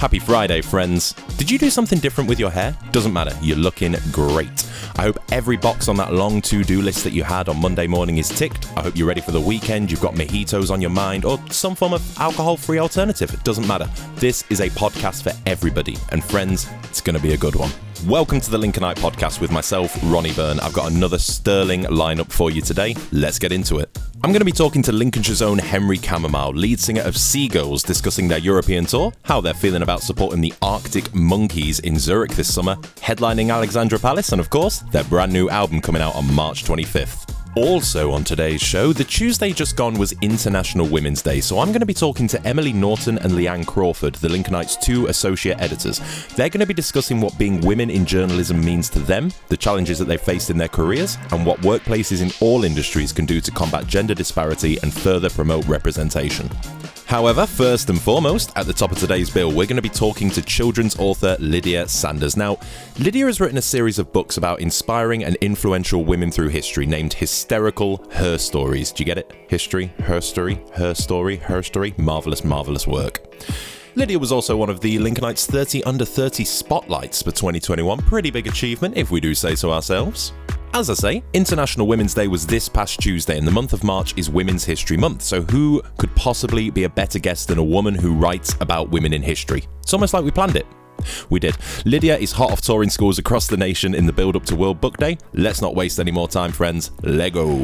Happy Friday, friends. Did you do something different with your hair? Doesn't matter, you're looking great. I hope every box on that long to do list that you had on Monday morning is ticked. I hope you're ready for the weekend, you've got mojitos on your mind, or some form of alcohol free alternative. It doesn't matter. This is a podcast for everybody, and friends, it's going to be a good one. Welcome to the Lincolnite podcast with myself, Ronnie Byrne. I've got another sterling lineup for you today. Let's get into it. I'm going to be talking to Lincolnshire's own Henry Camamile, lead singer of Sea Girls, discussing their European tour, how they're feeling about supporting the Arctic Monkeys in Zurich this summer, headlining Alexandra Palace, and of course, their brand new album coming out on March 25th. Also, on today's show, the Tuesday just gone was International Women's Day, so I'm going to be talking to Emily Norton and Leanne Crawford, the Lincolnite's two associate editors. They're going to be discussing what being women in journalism means to them, the challenges that they've faced in their careers, and what workplaces in all industries can do to combat gender disparity and further promote representation. However, first and foremost, at the top of today's bill, we're going to be talking to children's author Lydia Sanders. Now, Lydia has written a series of books about inspiring and influential women through history named Hysterical Her Stories. Do you get it? History, her story, her story, her story. Marvelous, marvelous work. Lydia was also one of the Lincolnites 30 under 30 spotlights for 2021. Pretty big achievement, if we do say so ourselves. As I say, International Women's Day was this past Tuesday, and the month of March is Women's History Month, so who could possibly be a better guest than a woman who writes about women in history? It's almost like we planned it. We did. Lydia is hot off touring schools across the nation in the build up to World Book Day. Let's not waste any more time, friends. Lego.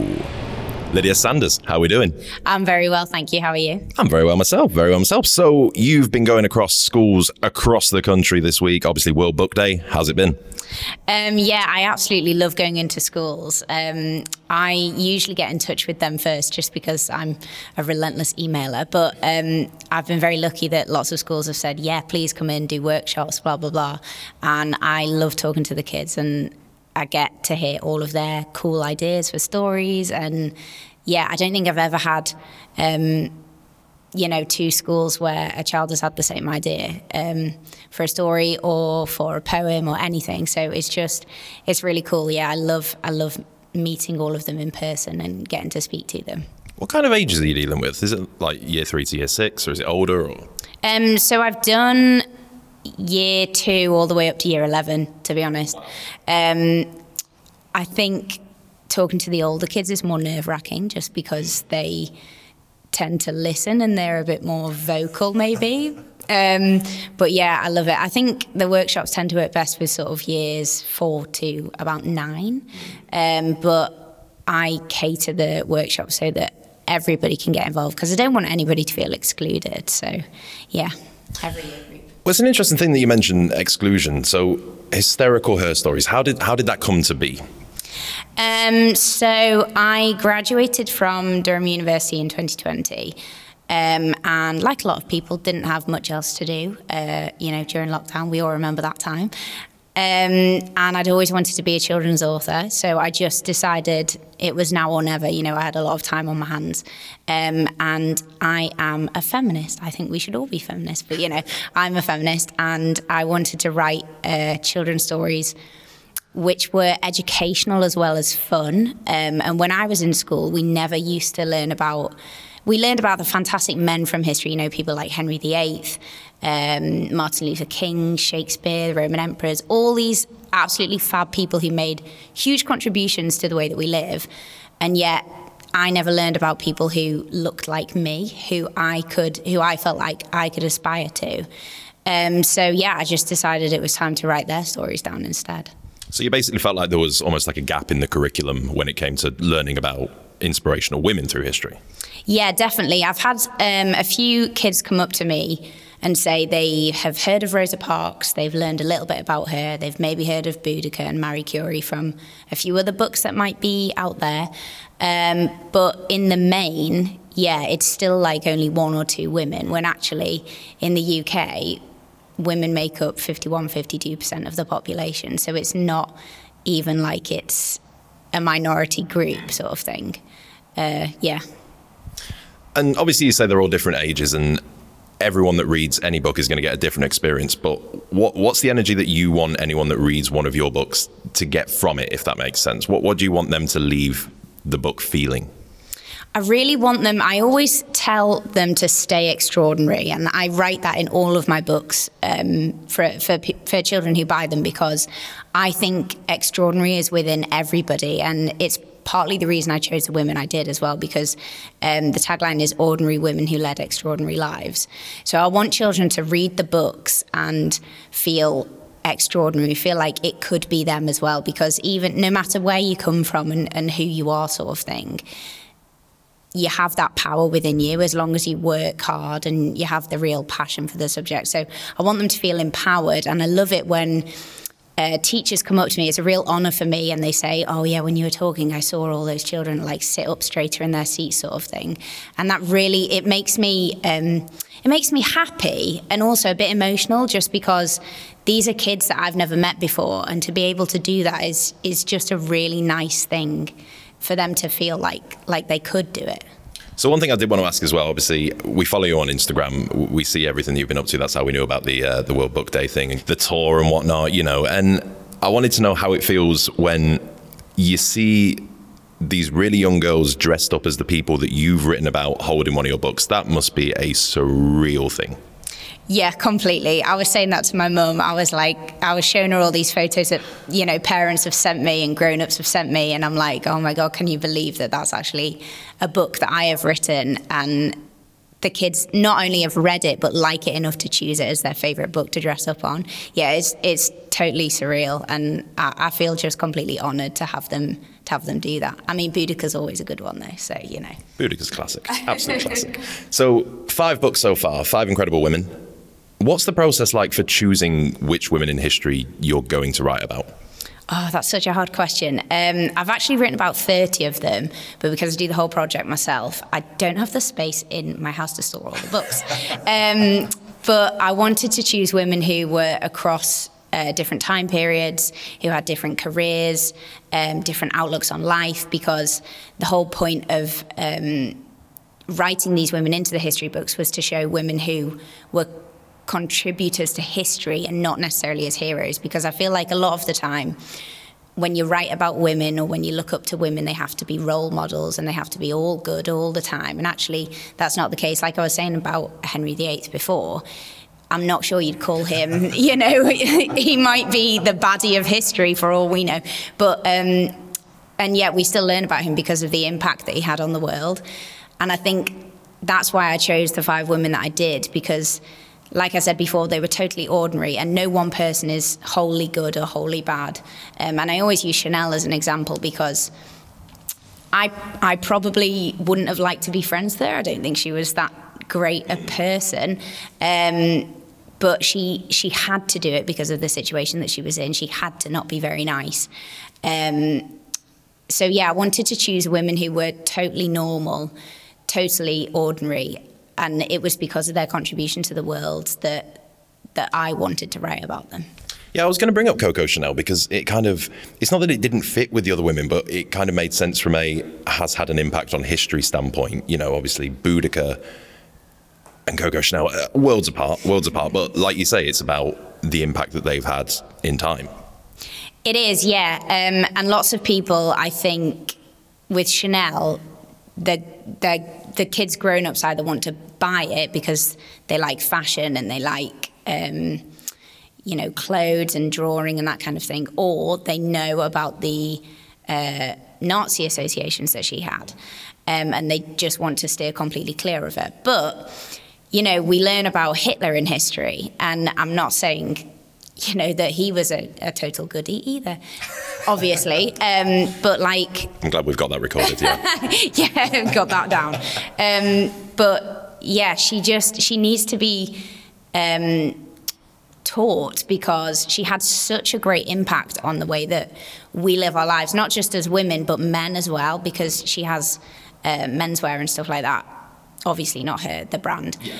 Lydia Sanders, how are we doing? I'm very well, thank you. How are you? I'm very well myself, very well myself. So, you've been going across schools across the country this week, obviously World Book Day. How's it been? Um, yeah, I absolutely love going into schools. Um, I usually get in touch with them first just because I'm a relentless emailer. But um, I've been very lucky that lots of schools have said, yeah, please come in, do workshops, blah, blah, blah. And I love talking to the kids and I get to hear all of their cool ideas for stories. And yeah, I don't think I've ever had, um, you know, two schools where a child has had the same idea um, for a story or for a poem or anything. So it's just, it's really cool. Yeah, I love, I love meeting all of them in person and getting to speak to them. What kind of ages are you dealing with? Is it like year three to year six, or is it older? Or? Um, so I've done year two all the way up to year 11, to be honest. Um, I think talking to the older kids is more nerve wracking just because they tend to listen and they're a bit more vocal, maybe. Um, but yeah, I love it. I think the workshops tend to work best with sort of years four to about nine. Um, but I cater the workshop so that everybody can get involved because I don't want anybody to feel excluded. So yeah, every year group. Well, it's an interesting thing that you mentioned exclusion. So hysterical her stories. How did how did that come to be? Um, so I graduated from Durham University in 2020. Um, and like a lot of people, didn't have much else to do. Uh, you know, during lockdown, we all remember that time. Um, and I'd always wanted to be a children's author, so I just decided it was now or never. You know, I had a lot of time on my hands, um, and I am a feminist. I think we should all be feminists, but you know, I'm a feminist, and I wanted to write uh, children's stories which were educational as well as fun. Um, and when I was in school, we never used to learn about. We learned about the fantastic men from history, you know, people like Henry VIII, um, Martin Luther King, Shakespeare, the Roman emperors, all these absolutely fab people who made huge contributions to the way that we live. And yet, I never learned about people who looked like me, who I could, who I felt like I could aspire to. Um, so yeah, I just decided it was time to write their stories down instead. So you basically felt like there was almost like a gap in the curriculum when it came to learning about inspirational women through history. Yeah, definitely. I've had um, a few kids come up to me and say they have heard of Rosa Parks, they've learned a little bit about her, they've maybe heard of Boudica and Marie Curie from a few other books that might be out there. Um, but in the main, yeah, it's still like only one or two women, when actually in the UK, women make up 51, 52% of the population. So it's not even like it's a minority group sort of thing. Uh, yeah. And obviously, you say they're all different ages, and everyone that reads any book is going to get a different experience. But what, what's the energy that you want anyone that reads one of your books to get from it, if that makes sense? What, what do you want them to leave the book feeling? I really want them, I always tell them to stay extraordinary. And I write that in all of my books um, for, for, for children who buy them because I think extraordinary is within everybody. And it's partly the reason I chose the women I did as well, because um, the tagline is ordinary women who led extraordinary lives. So I want children to read the books and feel extraordinary, feel like it could be them as well, because even no matter where you come from and, and who you are, sort of thing you have that power within you as long as you work hard and you have the real passion for the subject. So I want them to feel empowered, and I love it when. Uh, teachers come up to me. It's a real honour for me, and they say, "Oh yeah, when you were talking, I saw all those children like sit up straighter in their seats, sort of thing," and that really it makes me um, it makes me happy and also a bit emotional, just because these are kids that I've never met before, and to be able to do that is is just a really nice thing for them to feel like like they could do it. So one thing I did want to ask as well. Obviously, we follow you on Instagram. We see everything you've been up to. That's how we knew about the uh, the World Book Day thing, the tour and whatnot. You know, and I wanted to know how it feels when you see these really young girls dressed up as the people that you've written about holding one of your books. That must be a surreal thing. Yeah, completely. I was saying that to my mum. I was like, I was showing her all these photos that, you know, parents have sent me and grown ups have sent me. And I'm like, oh my God, can you believe that that's actually a book that I have written? And the kids not only have read it, but like it enough to choose it as their favorite book to dress up on. Yeah, it's, it's totally surreal. And I, I feel just completely honored to have them to have them do that. I mean, Boudica's always a good one, though, so you know. Boudica's classic, absolute classic. So, five books so far, five incredible women. What's the process like for choosing which women in history you're going to write about? Oh, that's such a hard question. Um, I've actually written about 30 of them, but because I do the whole project myself, I don't have the space in my house to store all the books. um, but I wanted to choose women who were across uh, different time periods, who had different careers, um, different outlooks on life, because the whole point of um, writing these women into the history books was to show women who were contributors to history and not necessarily as heroes because I feel like a lot of the time when you write about women or when you look up to women, they have to be role models and they have to be all good all the time. And actually, that's not the case. Like I was saying about Henry VIII before, I'm not sure you'd call him, you know, he might be the baddie of history for all we know. But, um, and yet we still learn about him because of the impact that he had on the world. And I think that's why I chose the five women that I did because like I said before, they were totally ordinary, and no one person is wholly good or wholly bad. Um, and I always use Chanel as an example because I, I probably wouldn't have liked to be friends there. I don't think she was that great a person. Um, but she she had to do it because of the situation that she was in. She had to not be very nice. Um, so yeah, I wanted to choose women who were totally normal, totally ordinary, and it was because of their contribution to the world that that I wanted to write about them. Yeah, I was going to bring up Coco Chanel because it kind of, it's not that it didn't fit with the other women, but it kind of made sense from a, has had an impact on history standpoint. You know, obviously Boudica and Coco Chanel, uh, worlds apart, worlds apart. But like you say, it's about the impact that they've had in time. It is, yeah. Um, and lots of people, I think, with Chanel, the the kids grown ups either want to buy it because they like fashion and they like um, you know clothes and drawing and that kind of thing, or they know about the uh, Nazi associations that she had, um, and they just want to steer completely clear of it. But you know, we learn about Hitler in history, and I'm not saying you know that he was a, a total goody either obviously. Um, but like i'm glad we've got that recorded yeah. Yeah got that down. Um, but yeah she just she needs to be um, taught because she had such a great impact on the way that we live our lives not just as women but men as well because she has uh, menswear and stuff like that. Obviously not her the brand. Yeah.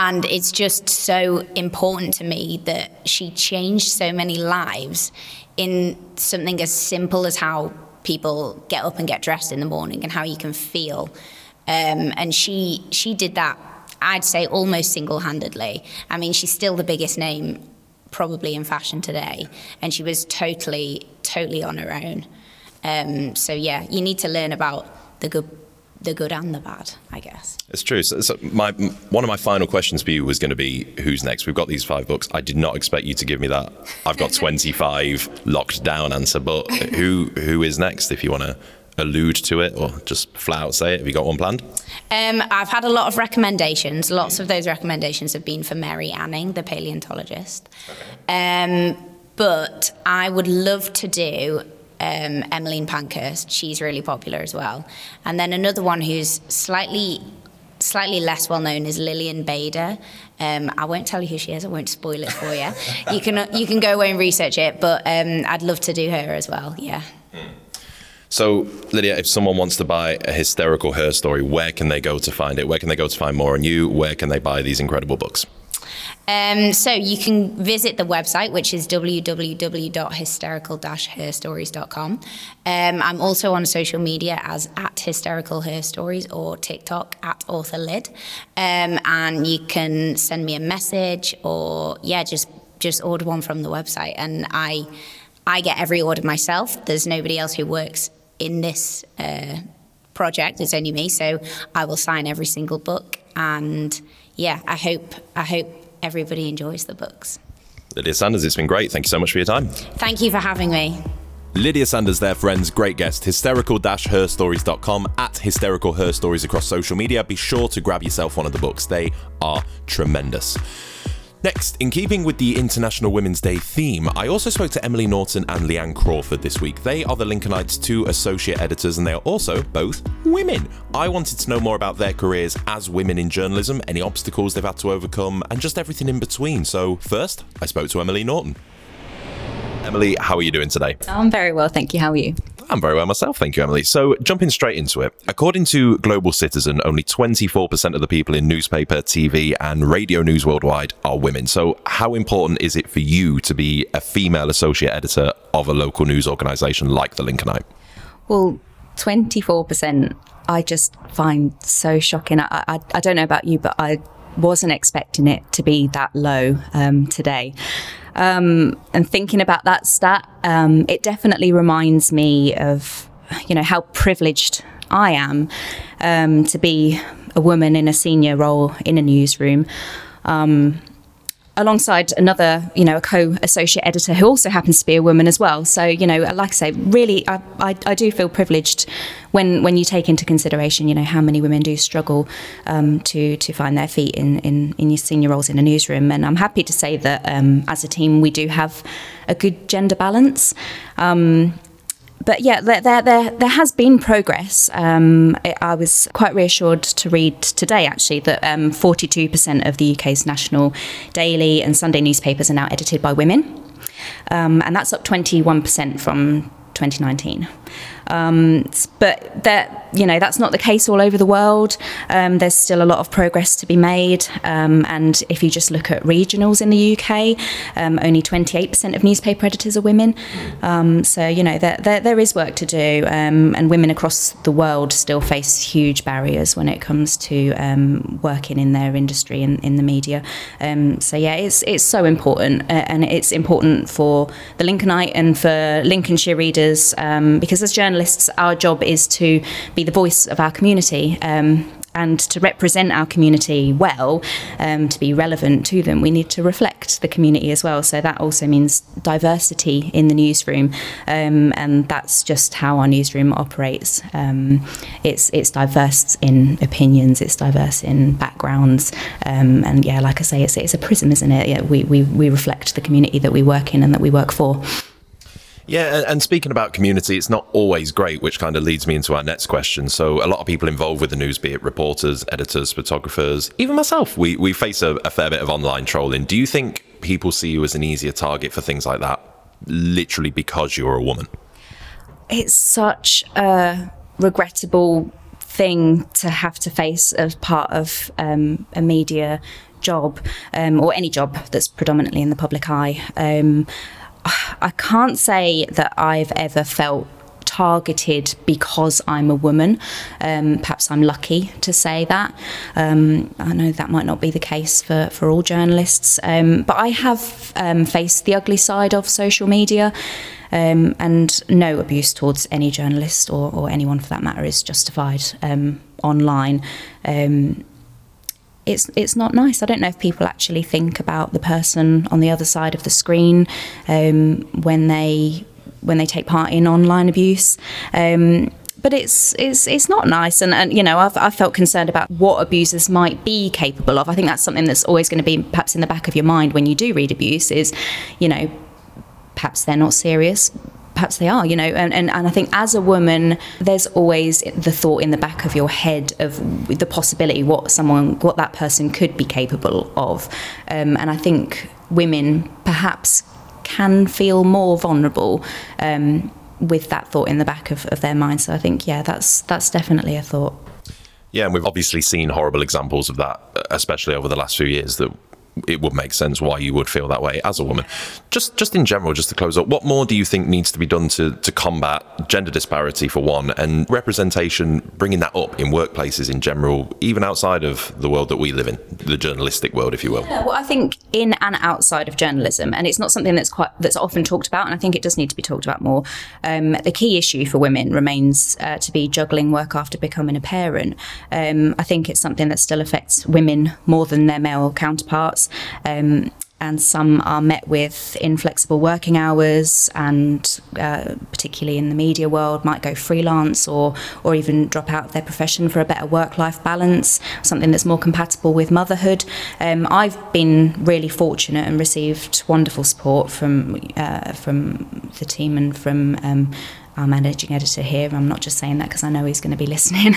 And it's just so important to me that she changed so many lives in something as simple as how people get up and get dressed in the morning and how you can feel. Um, and she she did that, I'd say, almost single-handedly. I mean, she's still the biggest name probably in fashion today, and she was totally totally on her own. Um, so yeah, you need to learn about the good the good and the bad, I guess. It's true. So, so my one of my final questions for you was going to be who's next. We've got these five books. I did not expect you to give me that. I've got twenty five locked down answer, but who who is next? If you want to allude to it or just flat out say it, have you got one planned? Um, I've had a lot of recommendations. Lots of those recommendations have been for Mary Anning, the paleontologist. Um, but I would love to do um, Emmeline Pankhurst. She's really popular as well. And then another one who's slightly slightly less well known is Lillian Bader. Um, I won't tell you who she is. I won't spoil it for you. you can you can go away and research it. But um, I'd love to do her as well. Yeah. So, Lydia, if someone wants to buy a hysterical her story, where can they go to find it? Where can they go to find more on you? Where can they buy these incredible books? Um, so you can visit the website, which is www.hysterical-herstories.com. Um, I'm also on social media as at hysterical her stories or TikTok at author lid, um, and you can send me a message or yeah, just just order one from the website, and I I get every order myself. There's nobody else who works in this. Uh, project it's only me so i will sign every single book and yeah i hope i hope everybody enjoys the books. Lydia Sanders, it's been great. Thank you so much for your time. Thank you for having me. Lydia Sanders, there, friends. Great guest. Hysterical-herstories.com at Hysterical Her Stories across social media. Be sure to grab yourself one of the books. They are tremendous. Next, in keeping with the International Women's Day theme, I also spoke to Emily Norton and Leanne Crawford this week. They are the Lincolnites' two associate editors, and they are also both women. I wanted to know more about their careers as women in journalism, any obstacles they've had to overcome, and just everything in between. So, first, I spoke to Emily Norton. Emily, how are you doing today? I'm very well, thank you. How are you? I'm very well myself, thank you, Emily. So, jumping straight into it, according to Global Citizen, only 24% of the people in newspaper, TV, and radio news worldwide are women. So, how important is it for you to be a female associate editor of a local news organisation like the Lincolnite? Well, 24%, I just find so shocking. I, I, I don't know about you, but I wasn't expecting it to be that low um, today. Um, and thinking about that stat, um, it definitely reminds me of, you know, how privileged I am um, to be a woman in a senior role in a newsroom. Um, alongside another, you know, a co-associate editor who also happens to be a woman as well. So, you know, like I say, really, I, I, I do feel privileged when when you take into consideration, you know, how many women do struggle um, to to find their feet in, in in your senior roles in a newsroom. And I'm happy to say that um, as a team, we do have a good gender balance. Um, but yeah, there, there, there, has been progress. Um, I was quite reassured to read today, actually, that um, 42% of the UK's national daily and Sunday newspapers are now edited by women. Um, and that's up 21% from 2019. Um, but that you know that's not the case all over the world. Um, there's still a lot of progress to be made. Um, and if you just look at regionals in the UK, um, only 28% of newspaper editors are women. Um, so you know there, there, there is work to do, and women across the world still face huge barriers when it comes to working in their industry and in the media. so yeah, it's it's so important, uh, and it's important for the Lincolnite and for Lincolnshire readers because as journalists journalists, our job is to be the voice of our community. Um, and to represent our community well, um, to be relevant to them, we need to reflect the community as well. So that also means diversity in the newsroom, um, and that's just how our newsroom operates. Um, it's it's diverse in opinions, it's diverse in backgrounds, um, and yeah, like I say, it's it's a prism, isn't it? Yeah, we, we we reflect the community that we work in and that we work for. Yeah, and speaking about community, it's not always great, which kind of leads me into our next question. So, a lot of people involved with the news, be it reporters, editors, photographers, even myself, we, we face a, a fair bit of online trolling. Do you think people see you as an easier target for things like that, literally because you're a woman? It's such a regrettable thing to have to face as part of um, a media job um, or any job that's predominantly in the public eye. Um, I can't say that I've ever felt targeted because I'm a woman. Um, perhaps I'm lucky to say that. Um, I know that might not be the case for, for all journalists, um, but I have um, faced the ugly side of social media. Um, and no abuse towards any journalist or, or, anyone for that matter is justified um, online. It's it's not nice. I don't know if people actually think about the person on the other side of the screen um, when they when they take part in online abuse. Um, but it's it's it's not nice, and, and you know I've, I've felt concerned about what abusers might be capable of. I think that's something that's always going to be perhaps in the back of your mind when you do read abuse. Is you know perhaps they're not serious perhaps they are, you know. And, and, and I think as a woman, there's always the thought in the back of your head of the possibility what someone, what that person could be capable of. Um, and I think women perhaps can feel more vulnerable. Um, with that thought in the back of, of their mind. So I think, yeah, that's that's definitely a thought. Yeah, and we've obviously seen horrible examples of that, especially over the last few years, that it would make sense why you would feel that way as a woman. Just just in general, just to close up, what more do you think needs to be done to, to combat gender disparity for one and representation, bringing that up in workplaces in general, even outside of the world that we live in, the journalistic world, if you will? Yeah, well, I think in and outside of journalism, and it's not something that's quite that's often talked about, and I think it does need to be talked about more. Um, the key issue for women remains uh, to be juggling work after becoming a parent. Um, I think it's something that still affects women more than their male counterparts. Um, and some are met with inflexible working hours and uh, particularly in the media world might go freelance or or even drop out of their profession for a better work-life balance something that's more compatible with motherhood. Um, I've been really fortunate and received wonderful support from uh, from the team and from um, our managing editor here. I'm not just saying that because I know he's going to be listening.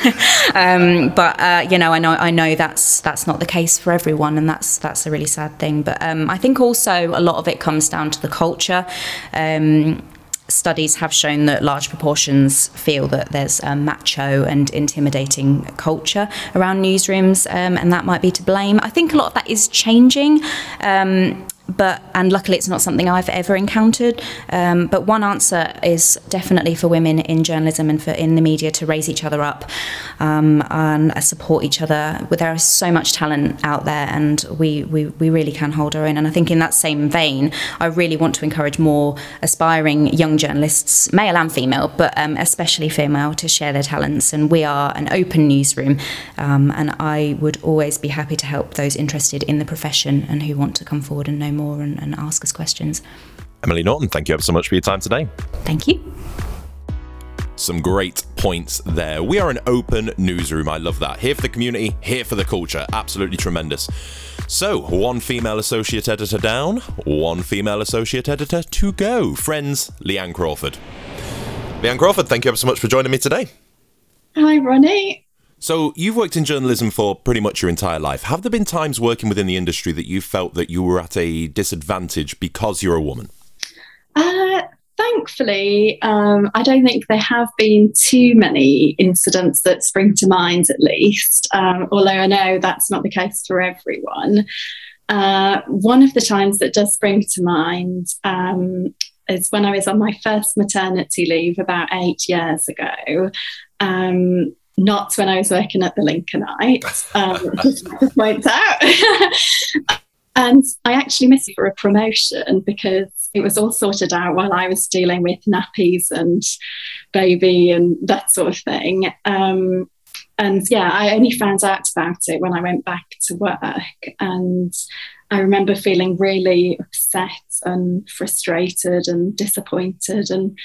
um, but uh, you know, I know I know that's that's not the case for everyone, and that's that's a really sad thing. But um, I think also a lot of it comes down to the culture. Um, studies have shown that large proportions feel that there's a macho and intimidating culture around newsrooms, um, and that might be to blame. I think a lot of that is changing. Um, but and luckily it's not something I've ever encountered. Um, but one answer is definitely for women in journalism and for in the media to raise each other up um, and uh, support each other. There is so much talent out there, and we, we we really can hold our own. And I think in that same vein, I really want to encourage more aspiring young journalists, male and female, but um, especially female, to share their talents. And we are an open newsroom, um, and I would always be happy to help those interested in the profession and who want to come forward and know more more and, and ask us questions. Emily Norton, thank you ever so much for your time today. Thank you. Some great points there. We are an open newsroom. I love that. Here for the community, here for the culture. Absolutely tremendous. So, one female associate editor down, one female associate editor to go. Friends, Leanne Crawford. Leanne Crawford, thank you ever so much for joining me today. Hi, Ronnie. So, you've worked in journalism for pretty much your entire life. Have there been times working within the industry that you felt that you were at a disadvantage because you're a woman? Uh, thankfully, um, I don't think there have been too many incidents that spring to mind, at least, um, although I know that's not the case for everyone. Uh, one of the times that does spring to mind um, is when I was on my first maternity leave about eight years ago. Um, not when I was working at the Lincolnite, um, just point out. and I actually missed it for a promotion because it was all sorted out while I was dealing with nappies and baby and that sort of thing. Um, and yeah, I only found out about it when I went back to work. And I remember feeling really upset and frustrated and disappointed and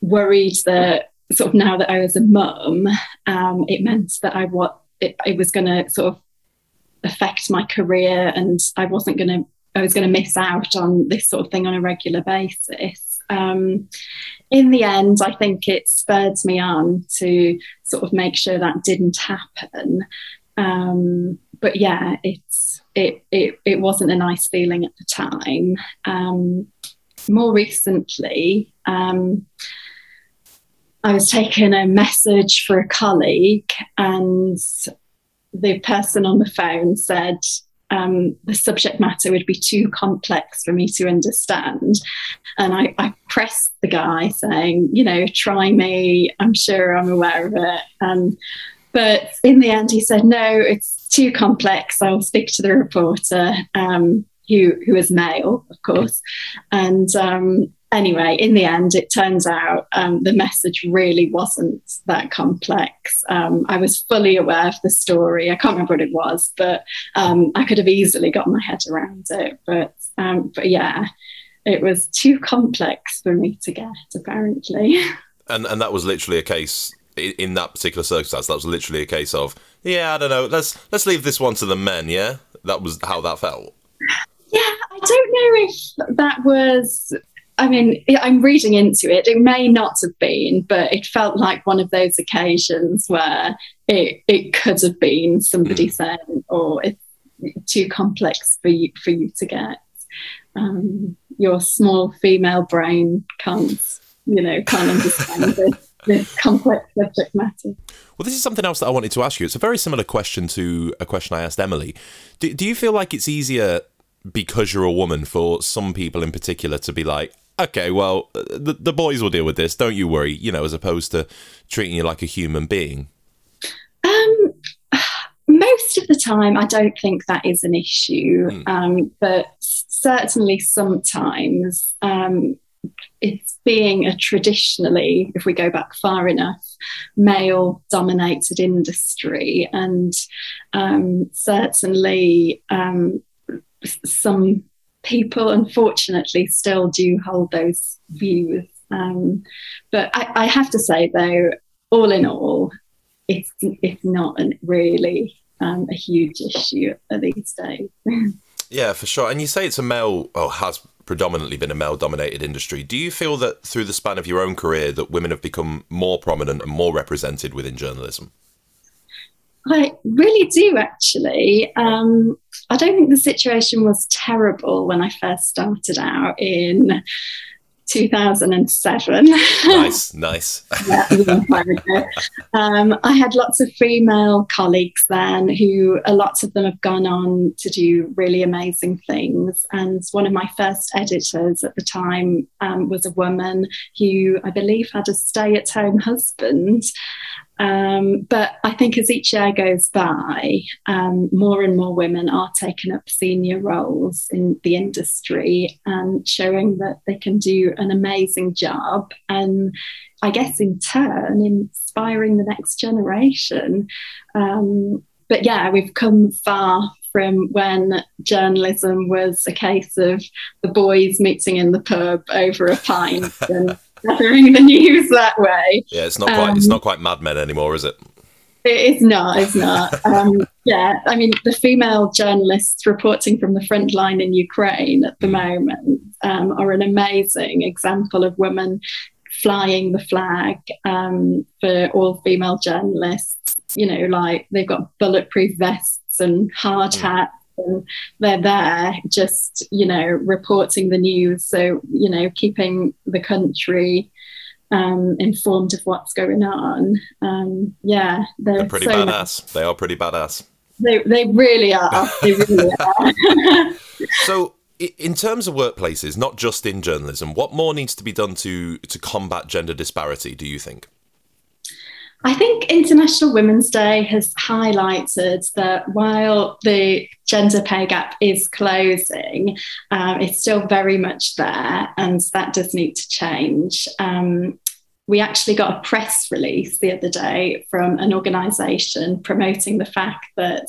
worried that sort of now that I was a mum, um, it meant that I what it, it was going to sort of affect my career, and I wasn't going to. I was going to miss out on this sort of thing on a regular basis. Um, in the end, I think it spurred me on to sort of make sure that didn't happen. Um, but yeah, it's it, it it wasn't a nice feeling at the time. Um, more recently, um, I was taking a message for a colleague, and the person on the phone said, um, the subject matter would be too complex for me to understand. And I, I, pressed the guy saying, you know, try me. I'm sure I'm aware of it. Um, but in the end, he said, no, it's too complex. I'll speak to the reporter. Um, who, who is male, of course, and um, anyway, in the end, it turns out um, the message really wasn't that complex. Um, I was fully aware of the story. I can't remember what it was, but um, I could have easily got my head around it. But um, but yeah, it was too complex for me to get. Apparently, and and that was literally a case. In that particular circumstance, that was literally a case of, yeah, I don't know. Let's let's leave this one to the men. Yeah, that was how that felt. Yeah, I don't know if that was I mean, I'm reading into it. It may not have been, but it felt like one of those occasions where it it could have been somebody mm. saying, "Oh, it's too complex for you for you to get." Um, your small female brain can't, you know, can't understand this, this complex subject matter. Well, this is something else that I wanted to ask you. It's a very similar question to a question I asked Emily. Do, do you feel like it's easier because you're a woman for some people in particular to be like, okay, well, the, the boys will deal with this. Don't you worry. You know, as opposed to treating you like a human being. Um, most of the time, I don't think that is an issue. Mm. Um, but certainly, sometimes um, it's being a traditionally, if we go back far enough, male dominated industry. And um, certainly, um, some people unfortunately still do hold those views. Um, but I, I, have to say, though, all in all, it's it's not an really um, a huge issue these days. yeah, for sure. And you say it's a male, or has predominantly been a male-dominated industry. Do you feel that through the span of your own career that women have become more prominent and more represented within journalism? I really do, actually. Um, I don't think the situation was terrible when I first started out in 2007. Nice, nice. yeah, um, I had lots of female colleagues then who, a lot of them have gone on to do really amazing things. And one of my first editors at the time um, was a woman who I believe had a stay at home husband. Um, but I think as each year goes by, um, more and more women are taking up senior roles in the industry and showing that they can do an amazing job. And I guess in turn, inspiring the next generation. Um, but yeah, we've come far from when journalism was a case of the boys meeting in the pub over a pint and gathering the news that way. Yeah, it's not quite um, it's not quite Mad Men anymore, is it? It is not. It's not. um, yeah, I mean, the female journalists reporting from the front line in Ukraine at the hmm. moment um, are an amazing example of women flying the flag um, for all female journalists. You know, like they've got bulletproof vests and hard hmm. hats and they're there just you know reporting the news. So you know keeping the country um, informed of what's going on. Um, yeah they're, they're pretty so badass. Nice. they are pretty badass. They, they really are. They really are. So in terms of workplaces not just in journalism what more needs to be done to to combat gender disparity do you think? I think International Women's Day has highlighted that while the gender pay gap is closing, um, it's still very much there, and that does need to change. Um, we actually got a press release the other day from an organisation promoting the fact that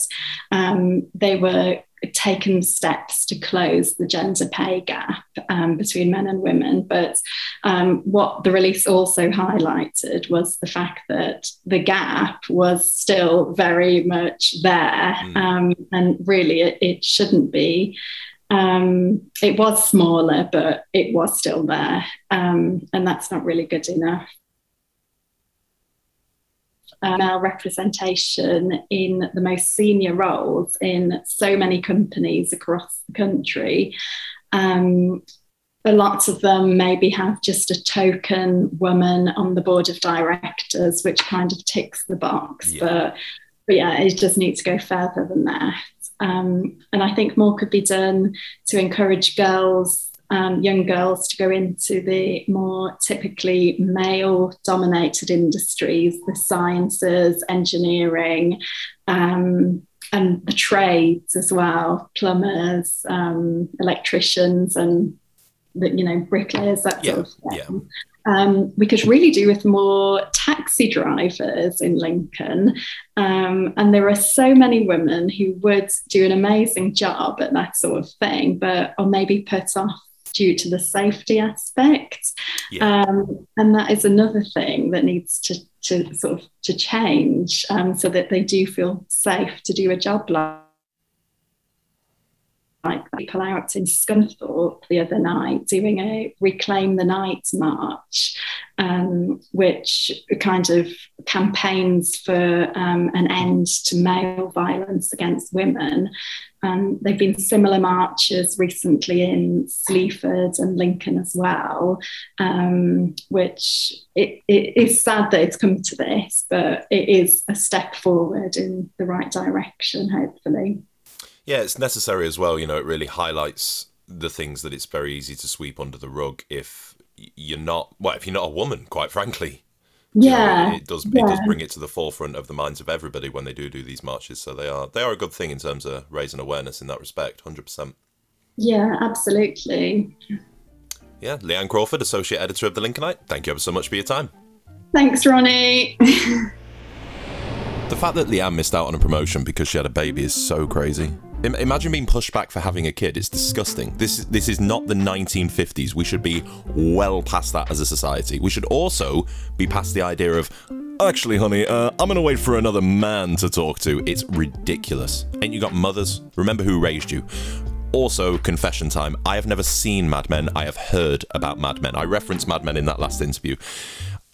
um, they were taken steps to close the gender pay gap um, between men and women. But um, what the release also highlighted was the fact that the gap was still very much there. Mm. Um, and really, it, it shouldn't be. Um, it was smaller, but it was still there. Um, and that's not really good enough uh, male representation in the most senior roles in so many companies across the country. Um, a lot of them maybe have just a token woman on the board of directors, which kind of ticks the box. Yeah. But, but yeah, it just needs to go further than that. Um, and I think more could be done to encourage girls, um, young girls, to go into the more typically male dominated industries, the sciences, engineering. Um, and the trades as well, plumbers, um, electricians, and the, you know bricklayers, that yeah, sort of thing. Yeah. Um, we could really do with more taxi drivers in Lincoln. Um, and there are so many women who would do an amazing job at that sort of thing, but are maybe put off due to the safety aspect. Yeah. Um, and that is another thing that needs to, to sort of to change um, so that they do feel safe to do a job like like people out in Scunthorpe the other night doing a Reclaim the Night march, um, which kind of campaigns for um, an end to male violence against women. Um, there have been similar marches recently in Sleaford and Lincoln as well, um, which it, it is sad that it's come to this, but it is a step forward in the right direction, hopefully. Yeah, it's necessary as well. You know, it really highlights the things that it's very easy to sweep under the rug if you're not well if you're not a woman quite frankly. Yeah you know, it does yeah. it does bring it to the forefront of the minds of everybody when they do do these marches so they are they are a good thing in terms of raising awareness in that respect 100% yeah absolutely. Yeah leanne crawford associate editor of the lincolnite thank you ever so much for your time. Thanks ronnie. The fact that leanne missed out on a promotion because she had a baby is so crazy Imagine being pushed back for having a kid. It's disgusting. This this is not the 1950s. We should be well past that as a society. We should also be past the idea of actually, honey, uh, I'm gonna wait for another man to talk to. It's ridiculous. Ain't you got mothers? Remember who raised you. Also, confession time. I have never seen Mad Men. I have heard about Mad Men. I referenced Mad Men in that last interview.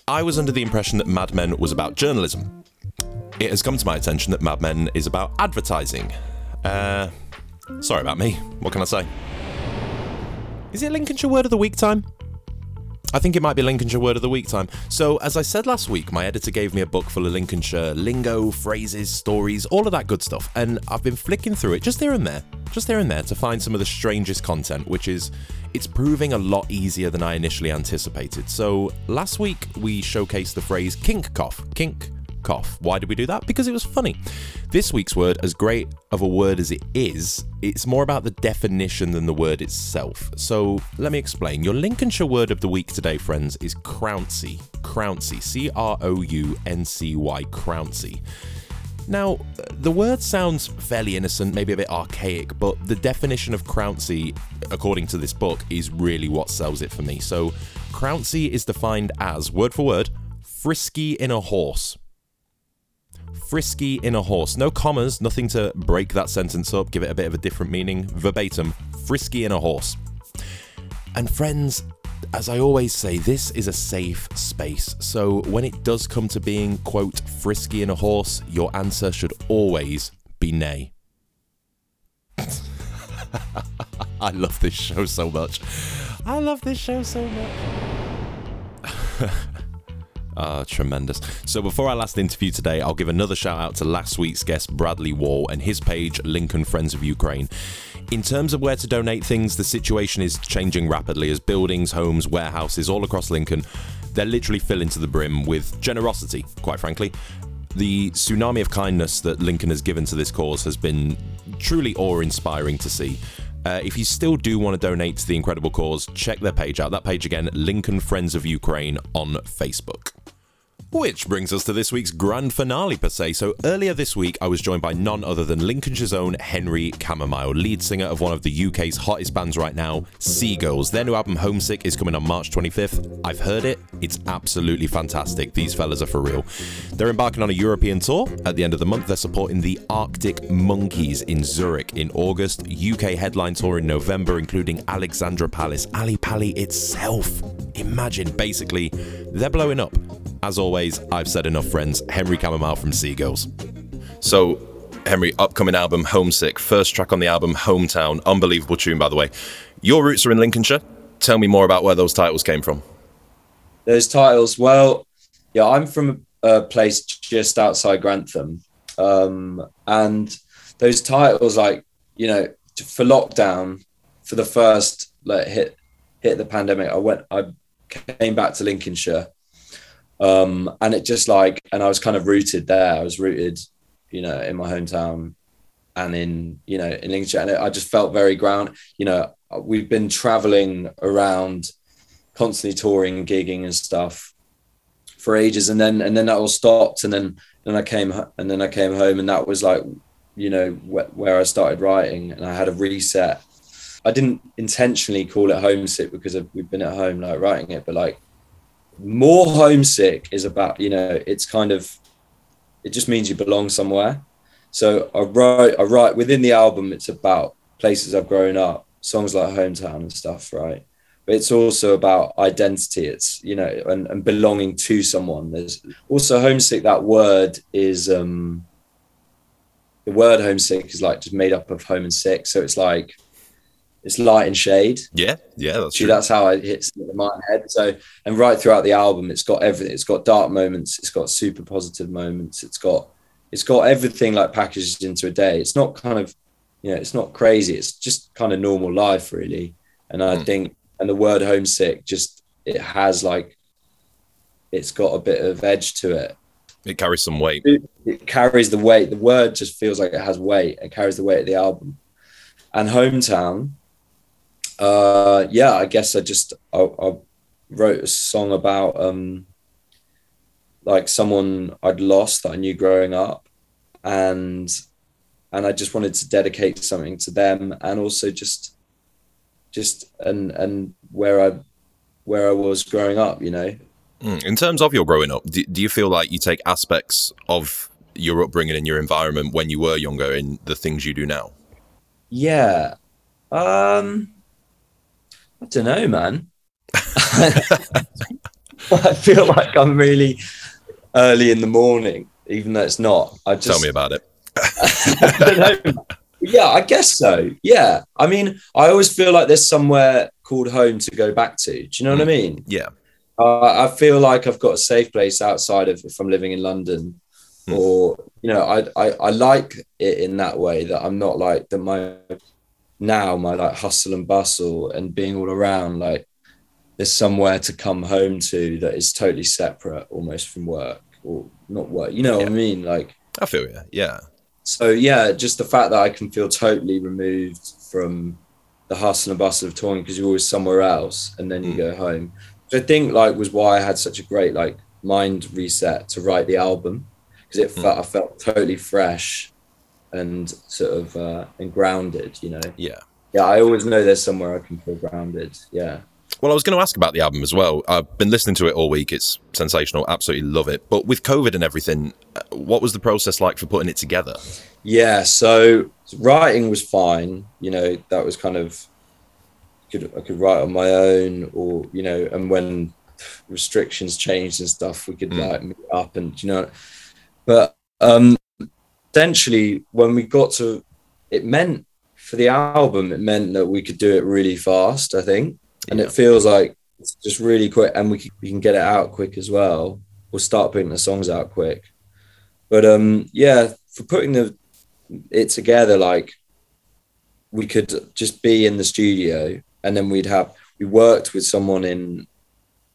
I was under the impression that Mad Men was about journalism. It has come to my attention that Mad Men is about advertising. Uh, sorry about me. What can I say? Is it Lincolnshire Word of the Week time? I think it might be Lincolnshire Word of the Week time. So, as I said last week, my editor gave me a book full of Lincolnshire lingo, phrases, stories, all of that good stuff, and I've been flicking through it just here and there, just here and there to find some of the strangest content, which is it's proving a lot easier than I initially anticipated. So, last week we showcased the phrase kink cough, kink cough. Why did we do that? Because it was funny. This week's word, as great of a word as it is, it's more about the definition than the word itself. So let me explain. Your Lincolnshire word of the week today, friends, is crouncy. Crouncy. C R O U N C Y. Crouncy. Now, the word sounds fairly innocent, maybe a bit archaic, but the definition of crouncy, according to this book, is really what sells it for me. So, crouncy is defined as, word for word, frisky in a horse frisky in a horse. No commas, nothing to break that sentence up, give it a bit of a different meaning. Verbatim, frisky in a horse. And friends, as I always say, this is a safe space. So when it does come to being, quote, frisky in a horse, your answer should always be nay. I love this show so much. I love this show so much. Ah, tremendous. So before our last interview today, I'll give another shout out to last week's guest, Bradley Wall, and his page, Lincoln Friends of Ukraine. In terms of where to donate things, the situation is changing rapidly as buildings, homes, warehouses all across Lincoln, they're literally filling to the brim with generosity, quite frankly. The tsunami of kindness that Lincoln has given to this cause has been truly awe inspiring to see. Uh, if you still do want to donate to the incredible cause, check their page out. That page again, Lincoln Friends of Ukraine on Facebook. Which brings us to this week's grand finale, per se. So, earlier this week, I was joined by none other than Lincolnshire's own Henry Camamile, lead singer of one of the UK's hottest bands right now, Sea Girls. Their new album, Homesick, is coming on March 25th. I've heard it, it's absolutely fantastic. These fellas are for real. They're embarking on a European tour. At the end of the month, they're supporting the Arctic Monkeys in Zurich in August, UK headline tour in November, including Alexandra Palace, Ali Pali itself. Imagine, basically, they're blowing up. As always, I've said enough, friends. Henry Camamile from Sea Girls. So, Henry, upcoming album Homesick, first track on the album Hometown. Unbelievable tune, by the way. Your roots are in Lincolnshire. Tell me more about where those titles came from. Those titles, well, yeah, I'm from a place just outside Grantham. Um, and those titles like you know for lockdown for the first like hit hit the pandemic i went i came back to lincolnshire um and it just like and i was kind of rooted there. I was rooted you know in my hometown and in you know in lincolnshire. And i just felt very ground you know we've been traveling around constantly touring gigging and stuff for ages. And then and then that all stopped. And then then i came and then i came home and that was like you know wh- where I started writing, and I had a reset. I didn't intentionally call it homesick because we've been at home like writing it, but like more homesick is about you know it's kind of it just means you belong somewhere. So I wrote I write within the album. It's about places I've grown up, songs like hometown and stuff, right? But it's also about identity. It's you know and, and belonging to someone. There's also homesick. That word is um the word homesick is like just made up of home and sick. So it's like it's light and shade. Yeah, yeah, that's true. That's how it hits in my head. So and right throughout the album, it's got everything. It's got dark moments. It's got super positive moments. It's got it's got everything like packaged into a day. It's not kind of you know, it's not crazy. It's just kind of normal life, really. And I mm. think, and the word homesick just it has like it's got a bit of edge to it it carries some weight. It, it, carries the weight. The word just feels like it has weight. It carries the weight of the album. And hometown, uh, yeah, I guess I just I, I wrote a song about um, like someone I'd lost that I knew growing up, and and I just wanted to dedicate something to them, and also just just and and where I where I was growing up, you know, Mm. In terms of your growing up, do, do, you feel like you take aspects of your upbringing and your environment when you were younger in the things you do now? Yeah. Um, I don't know, man. I feel like I'm really early in the morning, even though it's not. I just tell me about it. I yeah, I guess so. Yeah, I mean, I always feel like there's somewhere called home to go back to. Do you know mm. what I mm. mean? Yeah. Uh, I feel like I've got a safe place outside of if I'm living in London, mm. or you know, I, I I like it in that way that I'm not like that. My now my like hustle and bustle and being all around like there's somewhere to come home to that is totally separate almost from work or not work. You know yeah. what I mean? Like I feel yeah, yeah. So yeah, just the fact that I can feel totally removed from the hustle and bustle of touring because you're always somewhere else and then you mm. go home I think like was why I had such a great like mind reset to write the album because it felt mm. I felt totally fresh and sort of uh, and grounded. You know. Yeah. Yeah, I always know there's somewhere I can feel grounded. Yeah. Well, I was going to ask about the album as well. I've been listening to it all week. It's sensational. Absolutely love it. But with COVID and everything, uh, what was the process like for putting it together? Yeah, so writing was fine. You know, that was kind of could I could write on my own, or you know, and when restrictions changed and stuff, we could mm. like meet up and you know, but um, essentially when we got to, it meant for the album, it meant that we could do it really fast, I think, and yeah. it feels like it's just really quick, and we can, we can get it out quick as well. We'll start putting the songs out quick, but um, yeah, for putting the it together, like we could just be in the studio and then we'd have we worked with someone in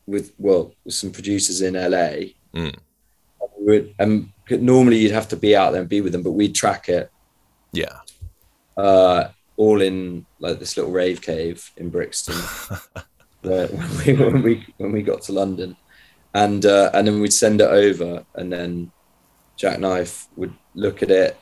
with well with some producers in LA. Mm. And, we would, and normally you'd have to be out there and be with them, but we'd track it. Yeah. Uh, all in like this little rave cave in Brixton. when we when we when we got to London, and uh, and then we'd send it over, and then Jacknife would look at it,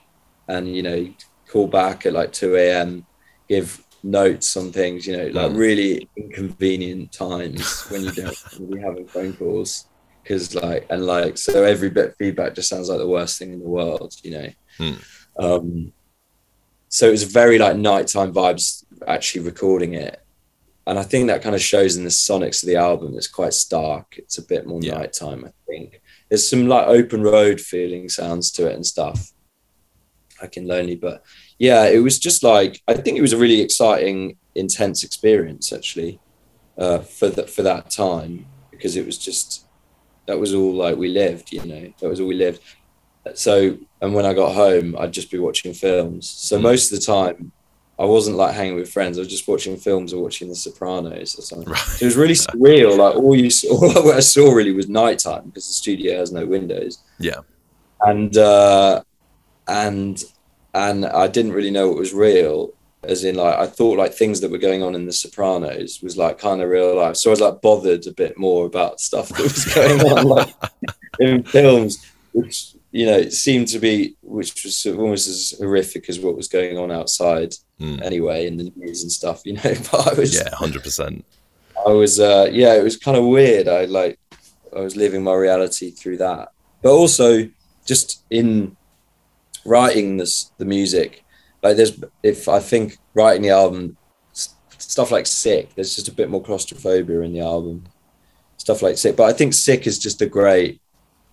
and you know call back at like two a.m. give notes on things, you know, like mm. really inconvenient times when you don't be having phone calls. Cause like, and like, so every bit of feedback just sounds like the worst thing in the world, you know? Mm. Um, so it was very like nighttime vibes actually recording it. And I think that kind of shows in the sonics of the album. It's quite stark. It's a bit more yeah. nighttime, I think. There's some like open road feeling sounds to it and stuff. Like in Lonely, but yeah, it was just like I think it was a really exciting, intense experience actually uh, for that for that time because it was just that was all like we lived, you know, that was all we lived. so and when I got home, I'd just be watching films. So Mm. most of the time, I wasn't like hanging with friends. I was just watching films or watching The Sopranos or something. Right. So it was really surreal. Like all you saw, all I saw really was nighttime because the studio has no windows. Yeah. And uh, and and I didn't really know what was real. As in, like I thought, like things that were going on in The Sopranos was like kind of real life. So I was like bothered a bit more about stuff that was going on, like in films, which you know seemed to be, which was almost as horrific as what was going on outside Mm. anyway in the news and stuff. You know, but I was Yeah, hundred percent. I was uh yeah, it was kind of weird. I like I was living my reality through that. But also just in writing this the music, like there's if I think writing the album stuff like sick, there's just a bit more claustrophobia in the album. Stuff like sick. But I think sick is just a great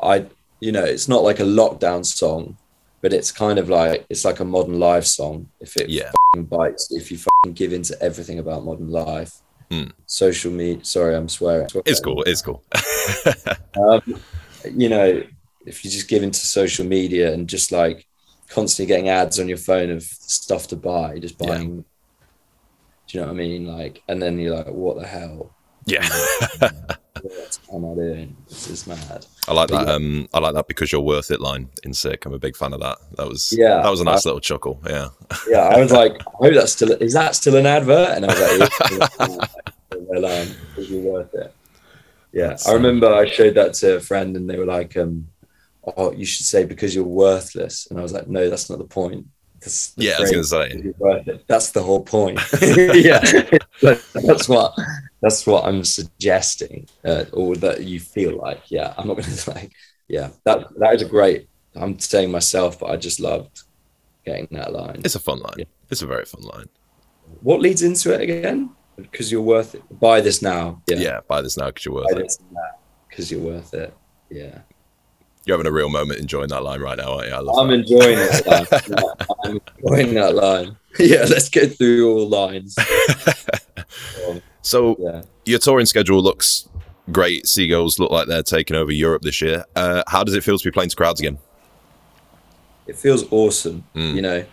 I you know, it's not like a lockdown song, but it's kind of like it's like a modern life song if it Yeah. bites, if you fucking give into everything about modern life social media. Sorry, I'm swearing. It's cool. It's cool. Um, you know, if you just give into social media and just like constantly getting ads on your phone of stuff to buy, just Yeah. buying. Do you know what I mean? Like, and then you're like, what the hell? yeah. What am I doing? This is mad. I like But that. Um, I like that because you're worth it line in sick. I'm a big fan of that. That was Yeah, That was a nice I- little chuckle. Yeah. Yeah, I was like, I hope that's still is that still an advert? And I was like, well, um, is you worth it? Yeah, That's, I remember I showed that to a friend, and they were like, um, "Oh, you should say because you're worthless." And I was like, "No, that's not the point." That's the Yeah, I was gonna say. "You're worth it." That's the whole point. yeah, that's what that's what I'm suggesting, uh, or that you feel like. Yeah, I'm not going to like. Yeah, that that is a great. I'm saying myself, but I just loved getting that line. It's a fun line. Yeah. It's a very fun line. What leads into it again? Because you're worth it. Buy this now. Yeah. yeah buy this now because you're worth Buy it. this now because you're worth it. Yeah. You're having a real moment enjoying that line right now, aren't you? I love I'm that. enjoying it. Line. I'm enjoying that line. Yeah, let's get through all lines. Um, So yeah. your touring schedule looks great. Sea Girls look like they're taking over Europe this year. Uh, how does it feel to be playing to crowds again? It feels awesome. Mm. You know,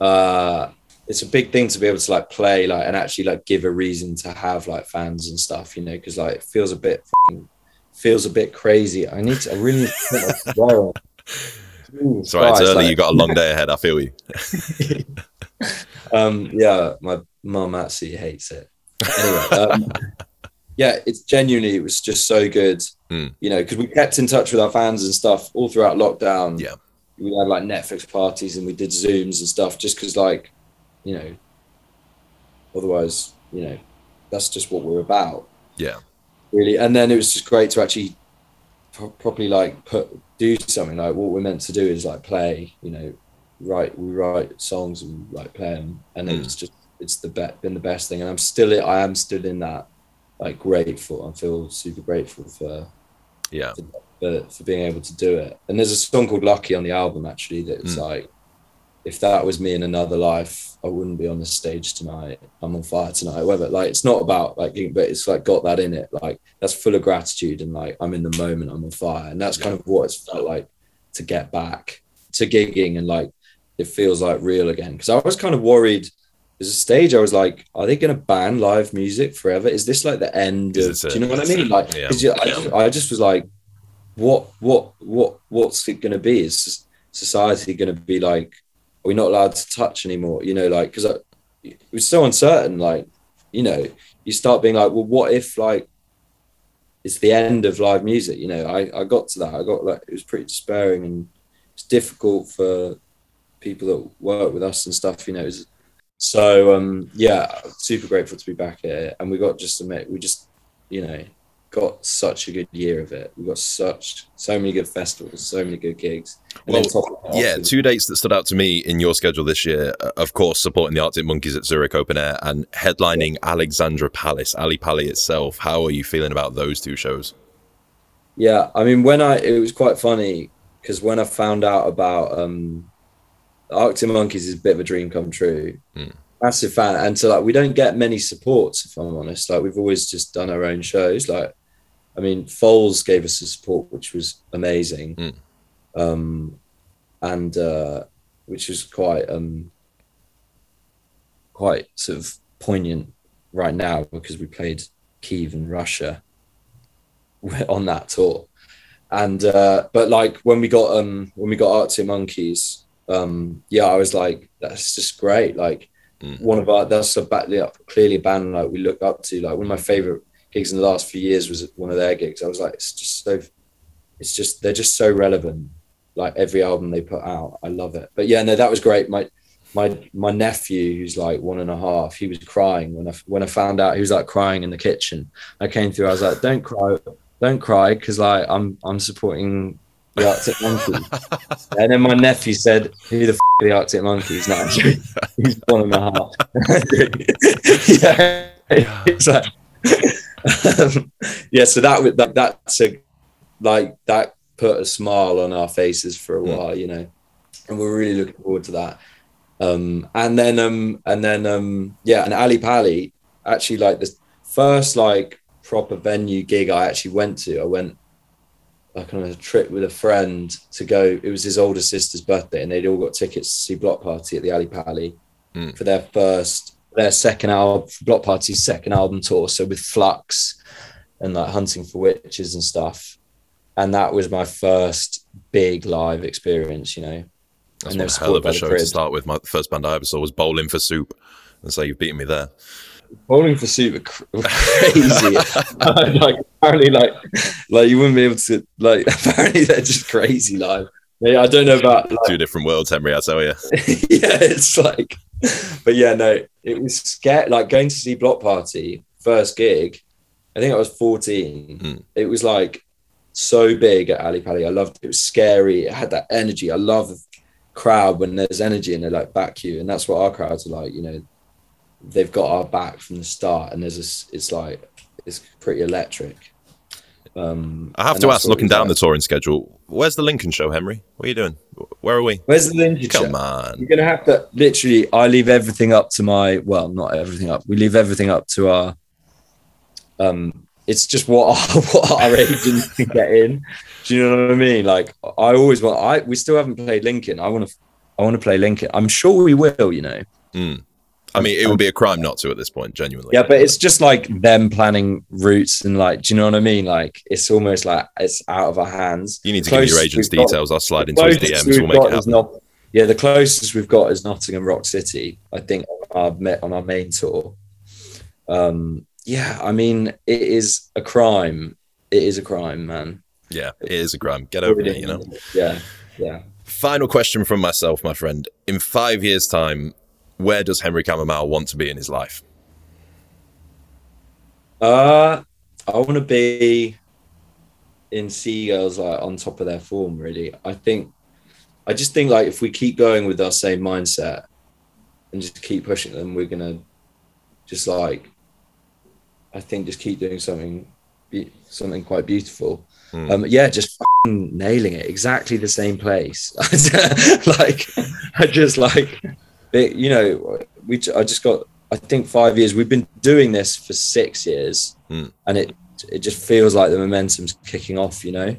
uh, it's a big thing to be able to like play like and actually like give a reason to have like fans and stuff. You know, because like it feels a bit feels a bit crazy. I need to. I really need to put my swear on. Jesus Sorry, it's early. like- you got a long day ahead. I feel you. um yeah my mum actually hates it anyway um, yeah it's genuinely it was just so good Mm. you know because we kept in touch with our fans and stuff all throughout lockdown Yeah. we had like netflix parties and we did zooms and stuff just because like you know otherwise you know that's just what we're about Yeah. Really and then it was just great to actually pro- properly like put do something like what we're meant to do is like play you know write we write songs and like play them and Mm. it's just it's the be- been the best thing and i'm still i am still in that like grateful i feel super grateful for Yeah. for, for being able to do it and there's a song called lucky on the album actually that's Mm. like if that was me in another life i wouldn't be on the stage tonight. I'm on fire tonight whatever. Like it's not about like but it's like got that in it. Like that's full of gratitude and like i'm in the moment i'm on fire. And that's kind of what it's felt like to get back to gigging and like it feels like real again. Because i was kind of worried. There's a stage i was like are they going to ban live music forever? Is this like the end of this do you know what i mean? like Yeah. you- I, just, I just was like what what what what's it going to be? Is society going to be like are we not allowed to touch anymore you know like because it was so uncertain like you know you start being like well what if like it's the end of live music you know? I i got to that i got like it was pretty despairing and it's difficult for people that work with us and stuff you know it's- so um yeah super grateful to be back here and we got just a we just you know got such a good year of it we got such so many good festivals so many good gigs And Well, top Yeah, two dates that stood out to me in your schedule this year. uh, Of course, supporting the Arctic Monkeys at Zurich Open Air and headlining Alexandra Palace, Ali Pali itself. How are you feeling about those two shows? Yeah, I mean, when I it was quite funny because when I found out about um, Arctic Monkeys is a bit of a dream come true. Mm. Massive fan, and so like we don't get many supports. If I'm honest, like we've always just done our own shows. Like, I mean, Foals gave us the support, which was amazing. Mm. um, and uh, which is quite um, quite sort of poignant right now because we played Kiev and Russia on that tour, and uh, but like when we got um when we got Arctic Monkeys, um, yeah, I was like, that's just great. Like Mm. one of our that's a back, clearly a band like we look up to. Like one of my favorite gigs in the last few years was one of their gigs. I was like, it's just so, it's just they're just so relevant. Like every album they put out, I love it. But yeah, no, that was great. My my my nephew, who's like one and a half, he was crying when I when I found out he was like crying in the kitchen. I came through. I was like, don't cry, don't cry, because like I'm I'm supporting the Arctic Monkeys. and then my nephew said, "Who the f- are the Arctic Monkeys?" No, he's one and a half. yeah, it's like, yeah. So that that that's a like that put a smile on our faces for a Mm. while, you know, and we're really looking forward to that. Um, and then um, and then um, yeah, and Ali Pali actually like the first like proper venue gig I actually went to. I went like on a trip with a friend to go. It was his older sister's birthday, and they'd all got tickets to see Bloc Party at the Ali Pali Mm. for their first, their second album, Bloc Party's second album tour. So with Flux and like Hunting for Witches and stuff, and that was my first big live experience. You know, That's And one hell of a show to start with. My first band I ever saw was Bowling for Soup, and so you've beaten me there. Bowling for Soup were crazy. like apparently, like like you wouldn't be able to like. Apparently, they're just crazy live. Yeah, I don't know about like, Two different worlds, Henry. I tell you. yeah, it's like, but yeah, no, it was scared. Like going to see Bloc Party first gig. I think I was 14. Hmm. It was like so big at Ali Pali. I loved it. It was scary. It had that energy. I love crowd when there's energy and they like back you, and that's what our crowds are like. You know, they've got our back from the start, and there's this. It's like it's pretty electric. Um, I have to ask, looking down the touring schedule, where's the Lincoln show, Henry? What are you doing? Where are we? Where's the Lincoln show? Come on. You're gonna have to literally. I leave everything up to my. Well, not everything up. We leave everything up to our. Um, it's just what our, what our agents can get in. Do you know what I mean? Like I always want. I we still haven't played Lincoln. I want to. I want to play Lincoln. I'm sure we will. You know. Mm. I mean, it would be a crime not to at this point, genuinely. Yeah, but it's just like them planning routes and like, do you know what I mean? Like it's almost like it's out of our hands. you need to give your agent's we've got- details. I'll slide into his DMs. We'll make it happen. Not, yeah, the closest we've got is Nottingham Rock City. I think I've met on our main tour. Um, yeah, I mean, it is a crime. It is a crime, man. Yeah, it is a crime. Get over it, you know. Yeah, yeah. Final question from myself, my friend. In five years' time, where does Henry Camamile want to be in his life? Uh, I want to be in Sea Girls like on top of their form. Really, I think. I just think like if we keep going with our same mindset and just keep pushing them, we're gonna just like. I think just keep doing something, be, something quite beautiful. Hmm. Um, yeah, just nailing it. Exactly the same place. like, I just like, it, you know, we. I just got. I think five years. We've been doing this for six years, Hmm. and it it just feels like the momentum's kicking off. You know.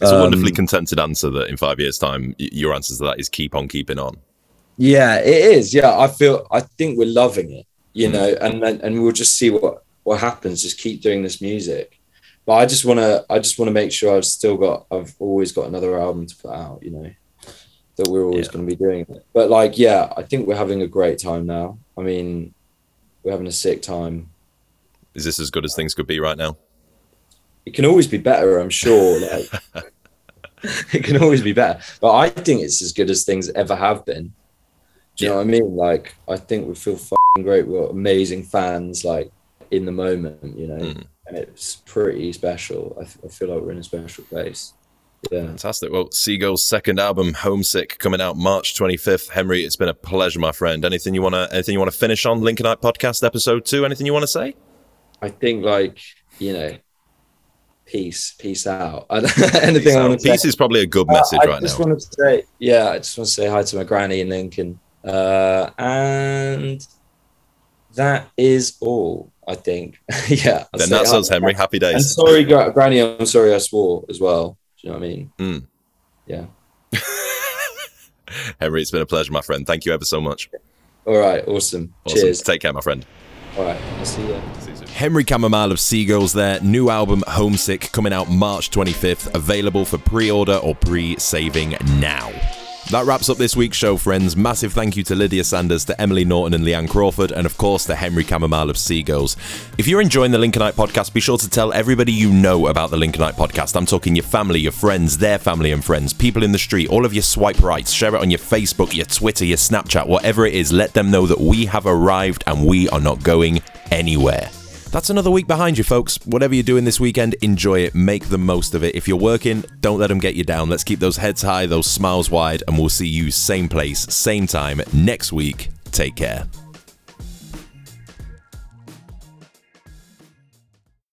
It's a Um, wonderfully contented answer that in five years' time, your answer to that is keep on keeping on. Yeah, it is. Yeah, I feel. I think we're loving it. You Mm. know, and and and we'll just see what what happens. Just keep doing this music. But I just want to. I just want to make sure I've still got. I've always got another album to put out. You know, that we're always Yeah. going to be doing it. But like, yeah, I think we're having a great time now. I mean, we're having a sick time. Is this as good as things could be right now? It can always be better. I'm sure. Like, it can always be better. But I think it's as good as things ever have been. Do you know what I mean? Like, I think we feel great. Got amazing fans, like in the moment, you know, Mm. and it's pretty special. I feel like we're in a special place. Yeah. Fantastic. Well, Sea Girls' second album, Homesick, coming out March 25th. Henry, it's been a pleasure, my friend. Anything you want to anything you want to finish on Lincolnite podcast episode 2? Anything you want to say? I think, like, you know, peace, peace out. Anything I want to say. Peace is probably a good message Uh, I right just now. wanted to say, yeah, I just want to say hi to my granny in Lincoln, uh, and that is all. I think, yeah. I'll Then that's us, Henry. Happy days. And sorry, gra- granny, I'm sorry I swore as well. Do you know what I mean? Mm. Yeah. Henry, it's been a pleasure, my friend. Thank you ever so much. All right, awesome. awesome. Cheers. Take care, my friend. All right, I'll see you. Soon. Henry Camamile of Sea Girls, their new album Homesick coming out March 25th, available for pre order or pre saving now. That wraps up this week's show, friends. Massive thank you to Lydia Sanders, to Emily Norton and Leanne Crawford, and of course to Henry Camamile of Sea Girls. If you're enjoying the Lincolnite podcast, be sure to tell everybody you know about the Lincolnite podcast. I'm talking your family, your friends, their family and friends, people in the street, all of your swipe rights. Share it on your Facebook, your Twitter, your Snapchat, whatever it is. Let them know that we have arrived and we are not going anywhere. That's another week behind you, folks. Whatever you're doing this weekend, enjoy it. Make the most of it. If you're working, don't let them get you down. Let's keep those heads high, those smiles wide, and we'll see you same place, same time next week. Take care.